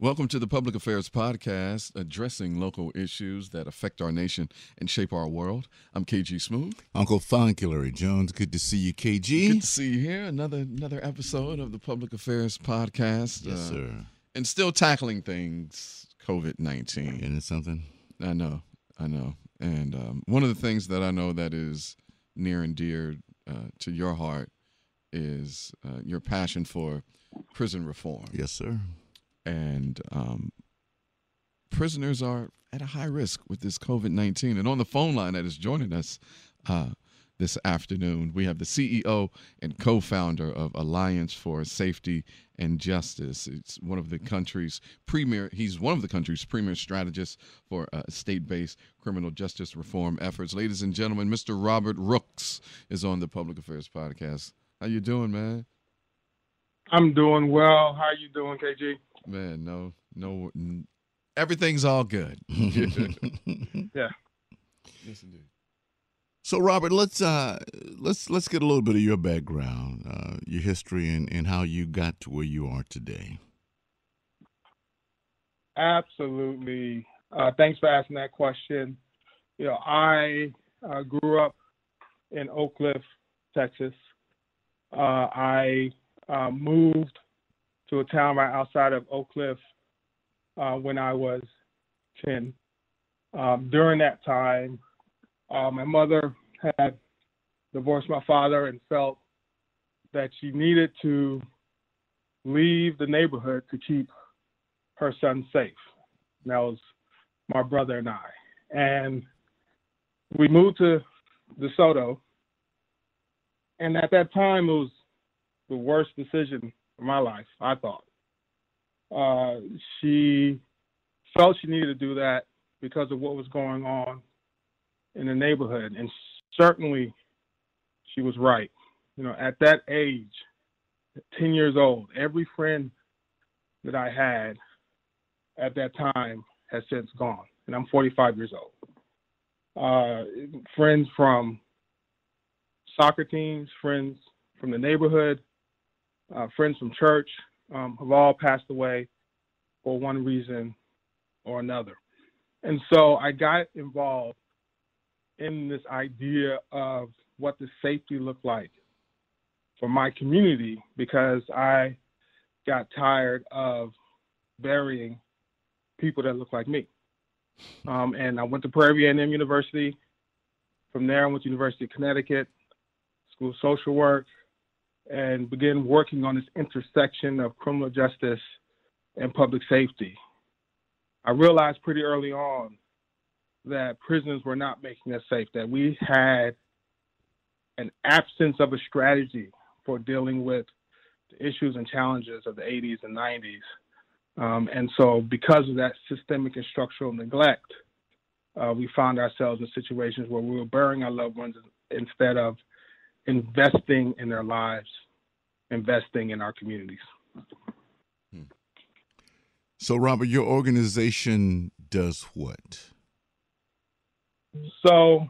Welcome to the Public Affairs Podcast, addressing local issues that affect our nation and shape our world. I'm KG Smooth. Uncle Fonkulary Jones, good to see you, KG. Good to see you here. Another another episode of the Public Affairs Podcast. Yes, uh, sir. And still tackling things COVID nineteen. Isn't it something? I know, I know. And um, one of the things that I know that is near and dear uh, to your heart is uh, your passion for prison reform. Yes, sir and um, prisoners are at a high risk with this COVID 19. And on the phone line that is joining us uh, this afternoon, we have the CEO and co founder of Alliance for Safety and Justice. It's one of the country's premier, he's one of the country's premier strategists for uh, state based criminal justice reform efforts. Ladies and gentlemen, Mr. Robert Rooks is on the Public Affairs Podcast. How you doing, man? I'm doing well. How you doing, KG? Man, no, no, everything's all good. yeah. Yes, indeed. So, Robert, let's uh, let's let's get a little bit of your background, uh, your history, and, and how you got to where you are today. Absolutely. Uh, thanks for asking that question. You know, I uh, grew up in Oak Cliff, Texas. Uh, I uh, moved to a town right outside of Oak Cliff uh, when I was 10. Um, during that time, uh, my mother had divorced my father and felt that she needed to leave the neighborhood to keep her son safe. And that was my brother and I. And we moved to DeSoto. And at that time, it was the worst decision my life, I thought. Uh, she felt she needed to do that because of what was going on in the neighborhood. And certainly she was right. You know, at that age, 10 years old, every friend that I had at that time has since gone. And I'm 45 years old. Uh, friends from soccer teams, friends from the neighborhood, uh, friends from church um, have all passed away for one reason or another. And so I got involved in this idea of what the safety looked like for my community because I got tired of burying people that look like me. Um, and I went to Prairie A&M University. From there, I went to University of Connecticut, School of Social Work, and begin working on this intersection of criminal justice and public safety. I realized pretty early on that prisons were not making us safe, that we had an absence of a strategy for dealing with the issues and challenges of the 80s and 90s. Um, and so, because of that systemic and structural neglect, uh, we found ourselves in situations where we were burying our loved ones instead of investing in their lives, investing in our communities. Hmm. So, Robert, your organization does what? So,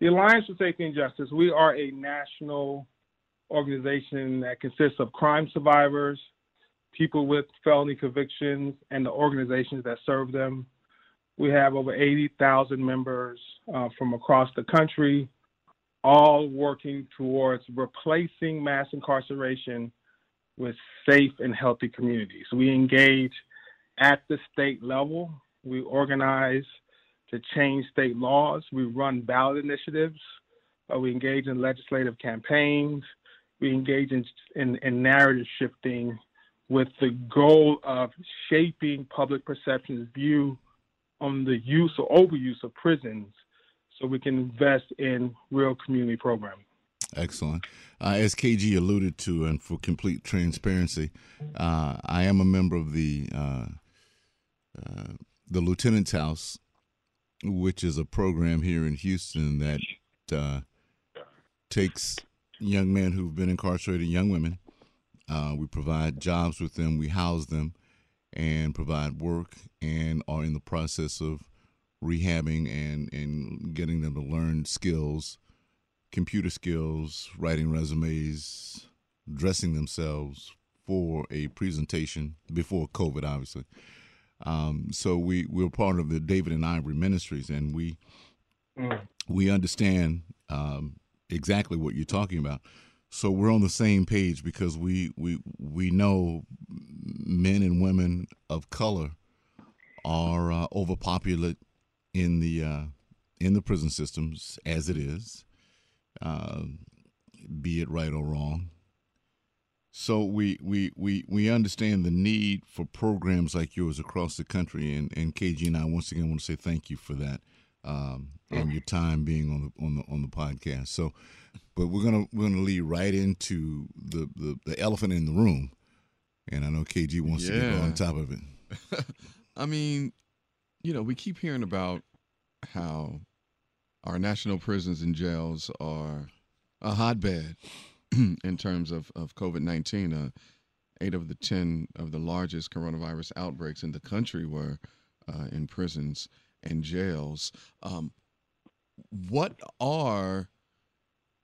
the Alliance for Safety and Justice, we are a national organization that consists of crime survivors, people with felony convictions, and the organizations that serve them. We have over 80,000 members uh, from across the country all working towards replacing mass incarceration with safe and healthy communities. We engage at the state level. We organize to change state laws. We run ballot initiatives. Uh, we engage in legislative campaigns. We engage in, in, in narrative shifting with the goal of shaping public perception's view on the use or overuse of prisons so we can invest in real community programming. Excellent. Uh, as KG alluded to, and for complete transparency, uh, I am a member of the uh, uh, the Lieutenant's House, which is a program here in Houston that uh, takes young men who've been incarcerated, young women. Uh, we provide jobs with them, we house them, and provide work, and are in the process of rehabbing and and getting them to learn skills, computer skills, writing resumes, dressing themselves for a presentation before COVID, obviously. Um, so we we're part of the David and Ivory Ministries, and we mm. we understand um, exactly what you're talking about. So we're on the same page because we we we know men and women of color are uh, overpopulate in the uh, in the prison systems as it is, uh, be it right or wrong. So we, we, we, we understand the need for programs like yours across the country, and, and KG and I once again want to say thank you for that um, and your time being on the on the on the podcast. So, but we're gonna we're gonna lead right into the the, the elephant in the room, and I know KG wants yeah. to get on top of it. I mean, you know, we keep hearing about how our national prisons and jails are a hotbed in terms of, of COVID 19. Uh, eight of the 10 of the largest coronavirus outbreaks in the country were uh, in prisons and jails. Um, what are,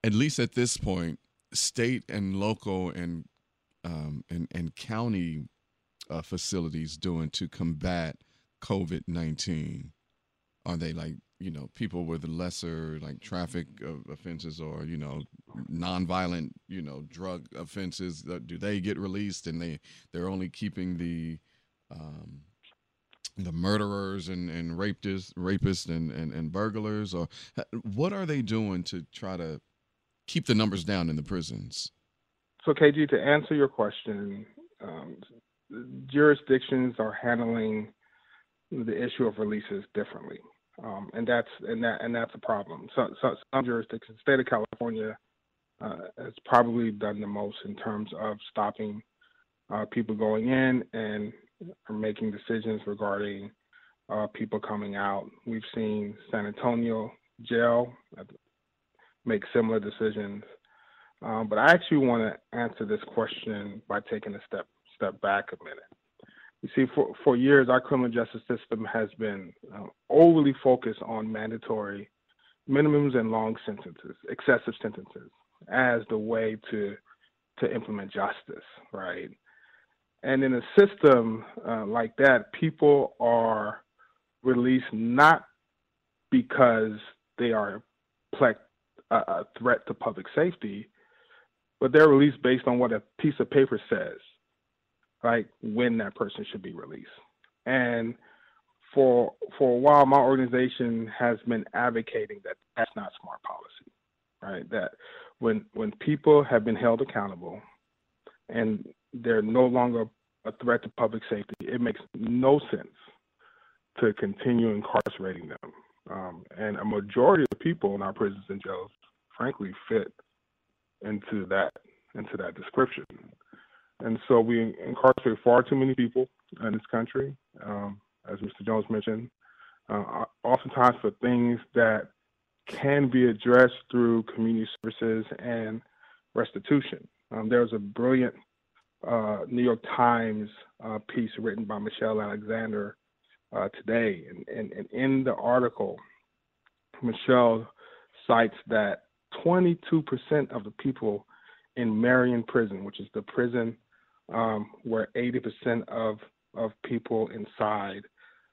at least at this point, state and local and um, and, and county uh, facilities doing to combat COVID 19? Are they like you know people with lesser like traffic offenses or you know nonviolent you know drug offenses do they get released and they they're only keeping the um, the murderers and and rapists rapists and, and and burglars or what are they doing to try to keep the numbers down in the prisons so kg to answer your question um, jurisdictions are handling the issue of releases differently um, and that's and that and that's a problem. So, so some jurisdictions, state of California, uh, has probably done the most in terms of stopping uh, people going in and making decisions regarding uh, people coming out. We've seen San Antonio jail make similar decisions. Um, but I actually want to answer this question by taking a step step back a minute. You see, for, for years, our criminal justice system has been uh, overly focused on mandatory minimums and long sentences, excessive sentences, as the way to to implement justice, right? And in a system uh, like that, people are released not because they are a threat to public safety, but they're released based on what a piece of paper says like when that person should be released. And for for a while, my organization has been advocating that that's not smart policy, right? That when when people have been held accountable and they're no longer a threat to public safety, it makes no sense to continue incarcerating them. Um, and a majority of people in our prisons and jails, frankly, fit into that into that description. And so we incarcerate far too many people in this country, um, as Mr. Jones mentioned, uh, oftentimes for things that can be addressed through community services and restitution. Um, there was a brilliant uh, New York Times uh, piece written by Michelle Alexander uh, today. And, and, and in the article, Michelle cites that 22% of the people in Marion Prison, which is the prison um, where 80% of, of people inside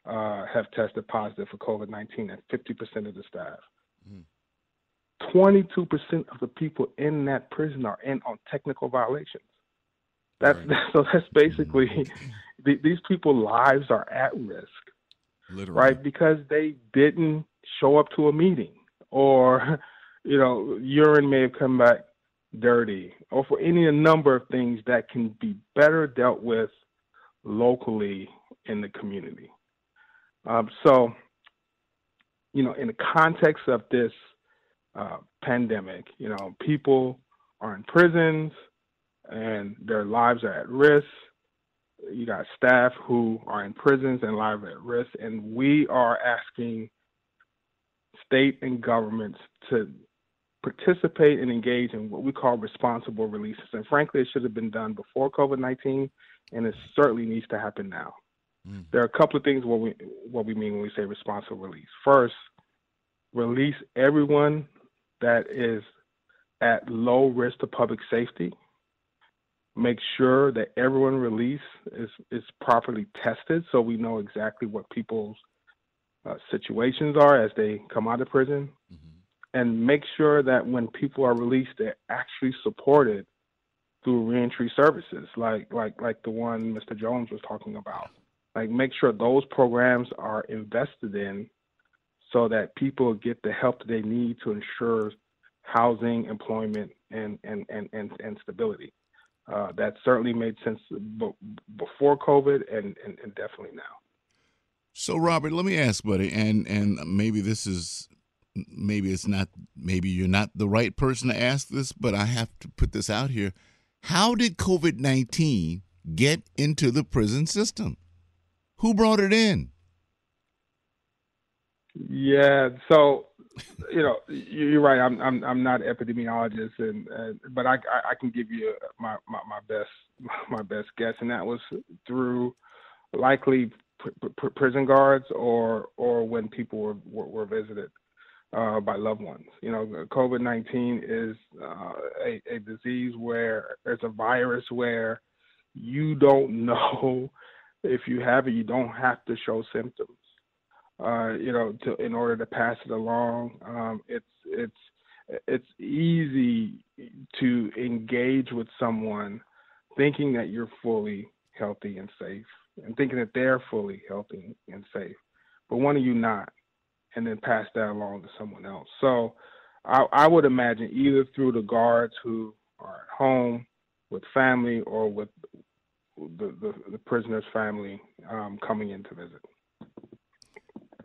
uh, have tested positive for COVID 19 and 50% of the staff. Mm. 22% of the people in that prison are in on technical violations. That's right. so. That's basically the, these people's lives are at risk, Literally. right? Because they didn't show up to a meeting, or you know, urine may have come back dirty, or for any number of things that can be better dealt with locally in the community. Um, so, you know, in the context of this uh, pandemic, you know, people are in prisons and their lives are at risk. You got staff who are in prisons and lives at risk, and we are asking state and governments to participate and engage in what we call responsible releases. And frankly, it should have been done before COVID 19, and it certainly needs to happen now. Mm. There are a couple of things what we what we mean when we say responsible release. First, release everyone that is at low risk to public safety make sure that everyone released is is properly tested, so we know exactly what people's uh, situations are as they come out of prison, mm-hmm. And make sure that when people are released, they're actually supported through reentry services, like like like the one Mr. Jones was talking about. Like make sure those programs are invested in, so that people get the help that they need to ensure housing, employment, and and and and, and stability. Uh, that certainly made sense before COVID and, and, and definitely now. So, Robert, let me ask, buddy, and and maybe this is maybe it's not maybe you're not the right person to ask this, but I have to put this out here. How did COVID nineteen get into the prison system? Who brought it in? Yeah, so you know, you're right. I'm I'm I'm not epidemiologist, and, and but I, I can give you my, my my best my best guess, and that was through likely prison guards or or when people were were, were visited uh, by loved ones. You know, COVID nineteen is uh, a, a disease where it's a virus where you don't know if you have it. You don't have to show symptoms uh, you know, to in order to pass it along. Um, it's it's it's easy to engage with someone thinking that you're fully healthy and safe, and thinking that they're fully healthy and safe, but one of you not, and then pass that along to someone else. So, I, I would imagine either through the guards who are at home with family or with the, the, the prisoner's family um, coming in to visit.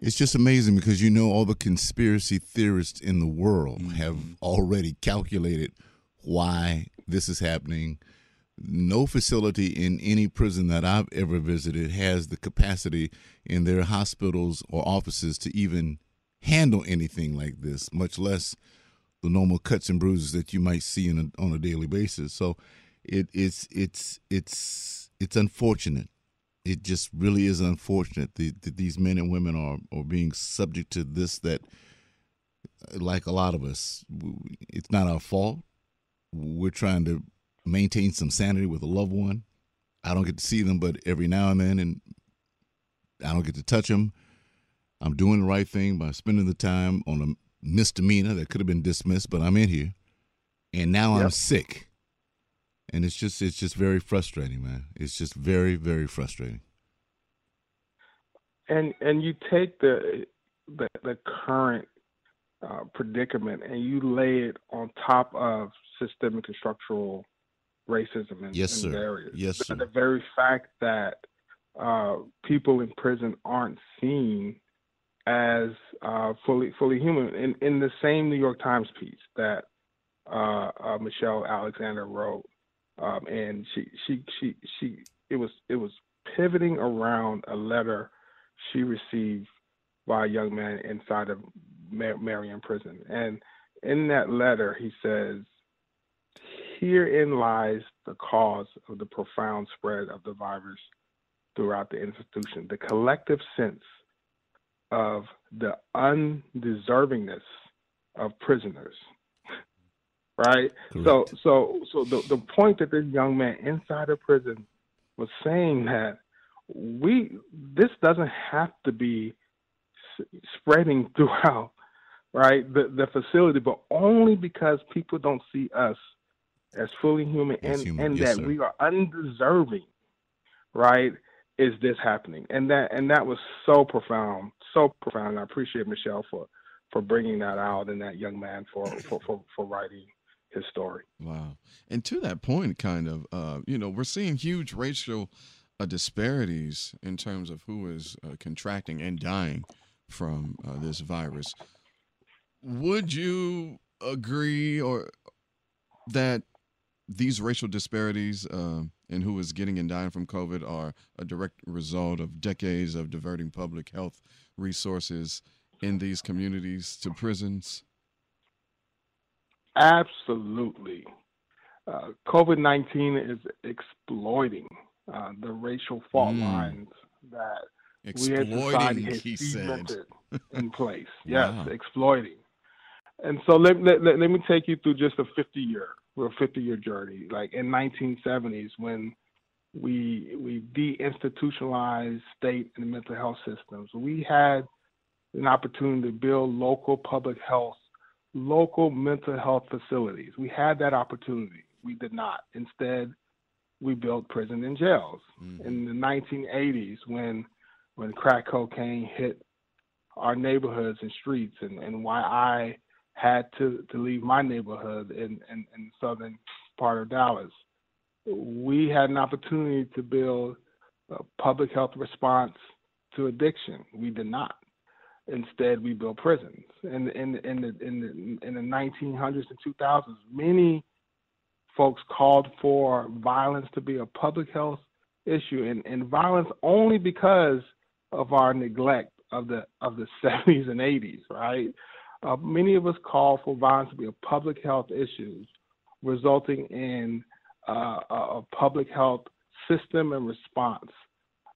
It's just amazing because you know all the conspiracy theorists in the world mm-hmm. have already calculated why this is happening. No facility in any prison that I've ever visited has the capacity in their hospitals or offices to even handle anything like this, much less the normal cuts and bruises that you might see a, on a daily basis. So it, it's it's it's it's unfortunate it just really is unfortunate that, that these men and women are, are being subject to this that like a lot of us it's not our fault we're trying to maintain some sanity with a loved one i don't get to see them but every now and then and i don't get to touch them i'm doing the right thing by spending the time on a misdemeanor that could have been dismissed but i'm in here and now yep. i'm sick and it's just it's just very frustrating, man. It's just very very frustrating. And and you take the the, the current uh, predicament and you lay it on top of systemic and structural racism in, yes, in sir. areas. Yes, sir. The very fact that uh, people in prison aren't seen as uh, fully fully human. In in the same New York Times piece that uh, uh Michelle Alexander wrote, um, and she she she she it was it was pivoting around a letter she received by a young man inside of Marion prison, and in that letter he says, "Herein lies the cause of the profound spread of the virus throughout the institution: the collective sense of the undeservingness of prisoners." right? Correct. So, so, so the the point that this young man inside of prison was saying that we this doesn't have to be spreading throughout, right? The the facility, but only because people don't see us as fully human and human. and yes, that sir. we are undeserving, right? Is this happening? And that and that was so profound, so profound. I appreciate Michelle for for bringing that out and that young man for for for, for writing his story. Wow. And to that point, kind of, uh, you know, we're seeing huge racial uh, disparities in terms of who is uh, contracting and dying from uh, this virus. Would you agree or that these racial disparities uh, in who is getting and dying from COVID are a direct result of decades of diverting public health resources in these communities to prisons? Absolutely. Uh, COVID 19 is exploiting uh, the racial fault mm. lines that exploiting, we as society has cemented in place. Yes, wow. exploiting. And so let, let, let, me take you through just a 50 year we're a 50 year journey. Like in 1970s when we we deinstitutionalized state and mental health systems, we had an opportunity to build local public health, local mental health facilities. We had that opportunity. We did not. Instead, we built prison and jails. Mm-hmm. In the 1980s, when when crack cocaine hit our neighborhoods and streets, and, and why I had to, to leave my neighborhood in, in, in the southern part of Dallas, we had an opportunity to build a public health response to addiction. We did not. Instead, we built prisons. In, in, in, the, in, the, in the 1900s and 2000s, many folks called for violence to be a public health issue, and, and violence only because of our neglect of the of the 70s and 80s, right? Uh, many of us call for violence to be a public health issue, resulting in uh, a public health system and response.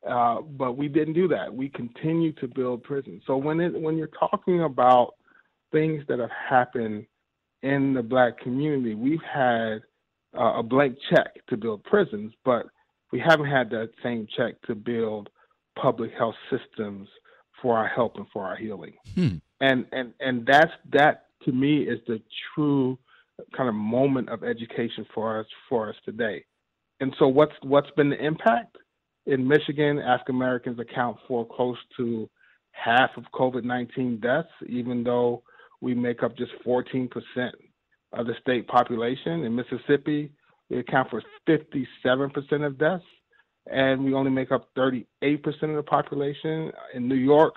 Uh, but we didn't do that. We continue to build prisons. So when it, when you're talking about things that have happened in the black community, we've had uh, a blank check to build prisons, but we haven't had that same check to build public health systems for our help and for our healing. Hmm. And and and that's that to me is the true kind of moment of education for us for us today. And so what's what's been the impact? In Michigan, African Americans account for close to half of COVID 19 deaths, even though we make up just 14% of the state population. In Mississippi, we account for 57% of deaths, and we only make up 38% of the population. In New York,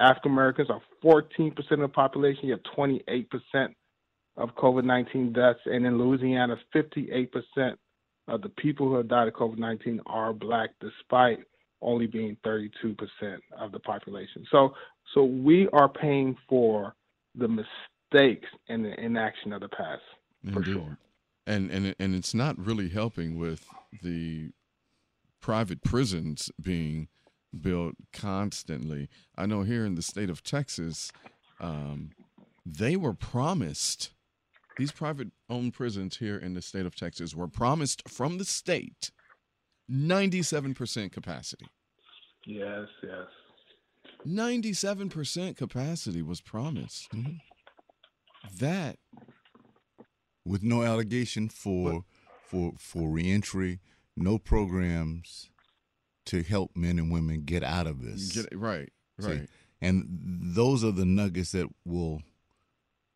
African Americans are 14% of the population, you have 28% of COVID 19 deaths. And in Louisiana, 58% of the people who have died of COVID 19 are black, despite only being 32% of the population. So, so we are paying for the mistakes and the inaction of the past, for sure. And, and, and it's not really helping with the private prisons being built constantly. I know here in the state of Texas, um, they were promised these private owned prisons here in the state of Texas were promised from the state 97% capacity. Yes, yes. 97% capacity was promised. Mm-hmm. That with no allegation for but, for for reentry, no programs to help men and women get out of this. Get, right, right. See? And those are the nuggets that will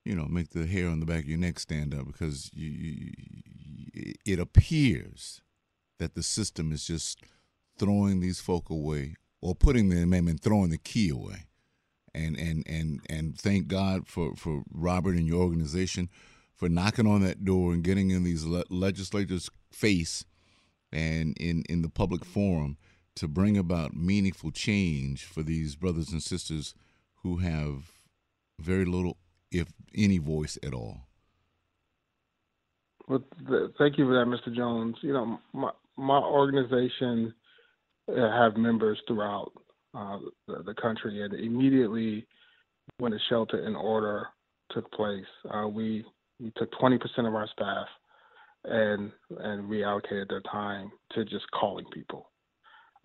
you know, make the hair on the back of your neck stand up because you, you, it appears that the system is just throwing these folk away or putting them in and throwing the key away. And, and, and, and thank God for, for Robert and your organization for knocking on that door and getting in these le- legislators' face and in, in the public forum to bring about meaningful change for these brothers and sisters who have very little if any voice at all? Well, thank you for that, Mr. Jones. You know, my my organization uh, have members throughout uh, the, the, country, and immediately when the shelter in order took place, uh, we we took 20% of our staff and and reallocated their time to just calling people.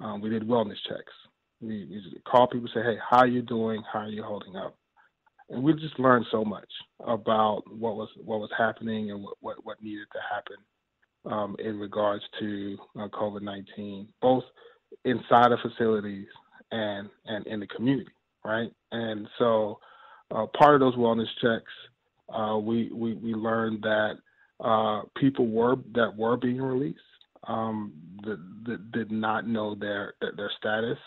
Um, we did wellness checks. We, we call people, say, "Hey, how are you doing? How are you holding up?" and we just learned so much about what was what was happening and what what, what needed to happen um, in regards to uh, COVID nineteen, both inside of facilities and and in the community, right? And so, uh, part of those wellness checks, uh, we, we we learned that uh, people were that were being released um, that, that did not know their their, status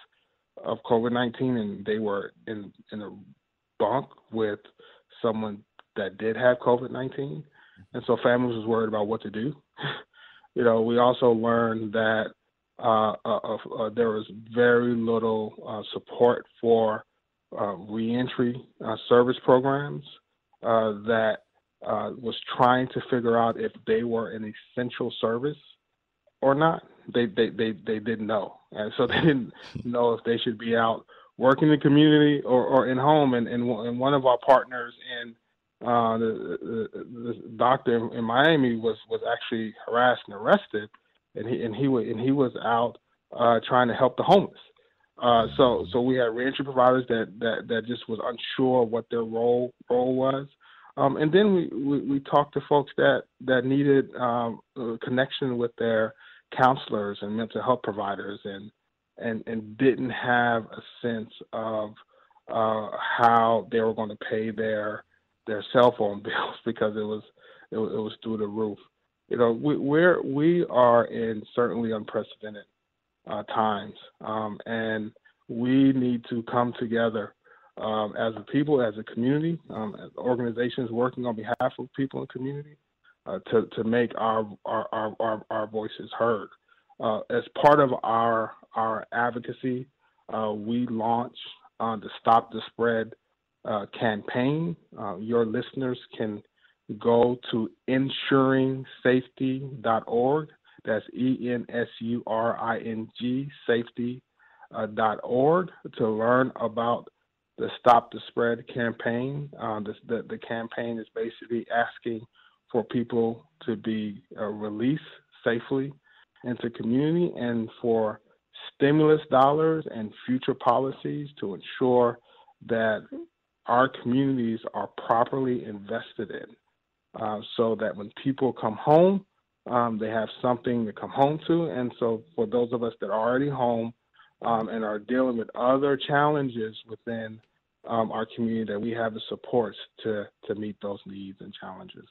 of COVID nineteen, and they were in in a bunk with someone that did have COVID 19. And so families was worried about what to do. you know, we also learned that uh, uh, uh, there was very little uh, support for uh, reentry uh, service programs that was trying to figure out if they were an essential service or not. They, they, they, they didn't know. And so they didn't know if they should be out working in the community or, or in home. And, and, and one of our partners in uh, the, the, the doctor in Miami was was actually harassed and arrested, and he and he was and he was out uh, trying to help the homeless. Uh, so so we had reentry providers that, that that just was unsure what their role role was. Um, and then we, we, we, talked to folks that, that needed um, connection with their counselors and mental health providers and, and, and didn't have a sense of uh, how they were going to pay their their cell phone bills because it was it, it was through the roof. You know, we, we're we are in certainly unprecedented uh, times, um, and we need to come together um, as a people, as a community, um, as organizations working on behalf of people the community uh, to, to make our, our, our, our, voices heard. Uh, as part of our, our advocacy, uh, we launched uh, the Stop the Spread uh, campaign. Your listeners can go to ensuringsafety.org. That's E N S U R I N G safety.org to learn about the Stop the Spread campaign. The, the, the, campaign is basically asking for people to be uh, released safely into community and for stimulus dollars and future policies to ensure that our communities are properly invested in uh, so that when people come home, um, they have something to come home to. And so for those of us that are already home, um, and are dealing with other challenges within um, our community that we have the supports to to meet those needs and challenges.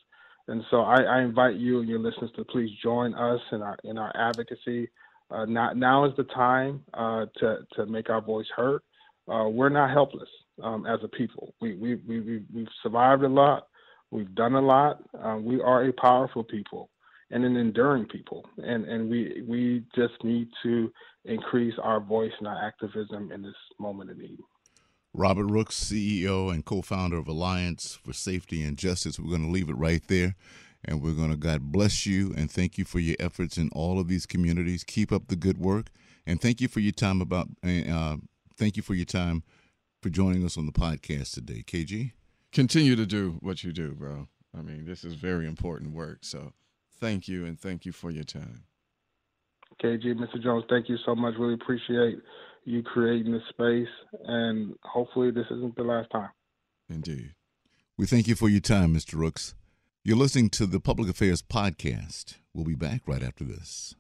And so I, I invite you and your listeners to please join us in our in our advocacy. Uh, now, now is the time uh, to to make our voice heard. Uh, we're not helpless um, as a people. We we we we've survived a lot. We've done a lot. Uh, we are a powerful people and an enduring people. And and we we just need to increase our voice and our activism in this moment of need. Robert Rooks, CEO and co-founder of Alliance for Safety and Justice. We're going to leave it right there. And we're going to, God bless you and thank you for your efforts in all of these communities. Keep up the good work. And thank you for your time about, uh, thank you for your time for joining us on the podcast today. KG? Continue to do what you do, bro. I mean, this is very important work. So thank you and thank you for your time. KG, Mr. Jones, thank you so much. Really appreciate you creating this space, and hopefully, this isn't the last time. Indeed. We thank you for your time, Mr. Rooks. You're listening to the Public Affairs Podcast. We'll be back right after this.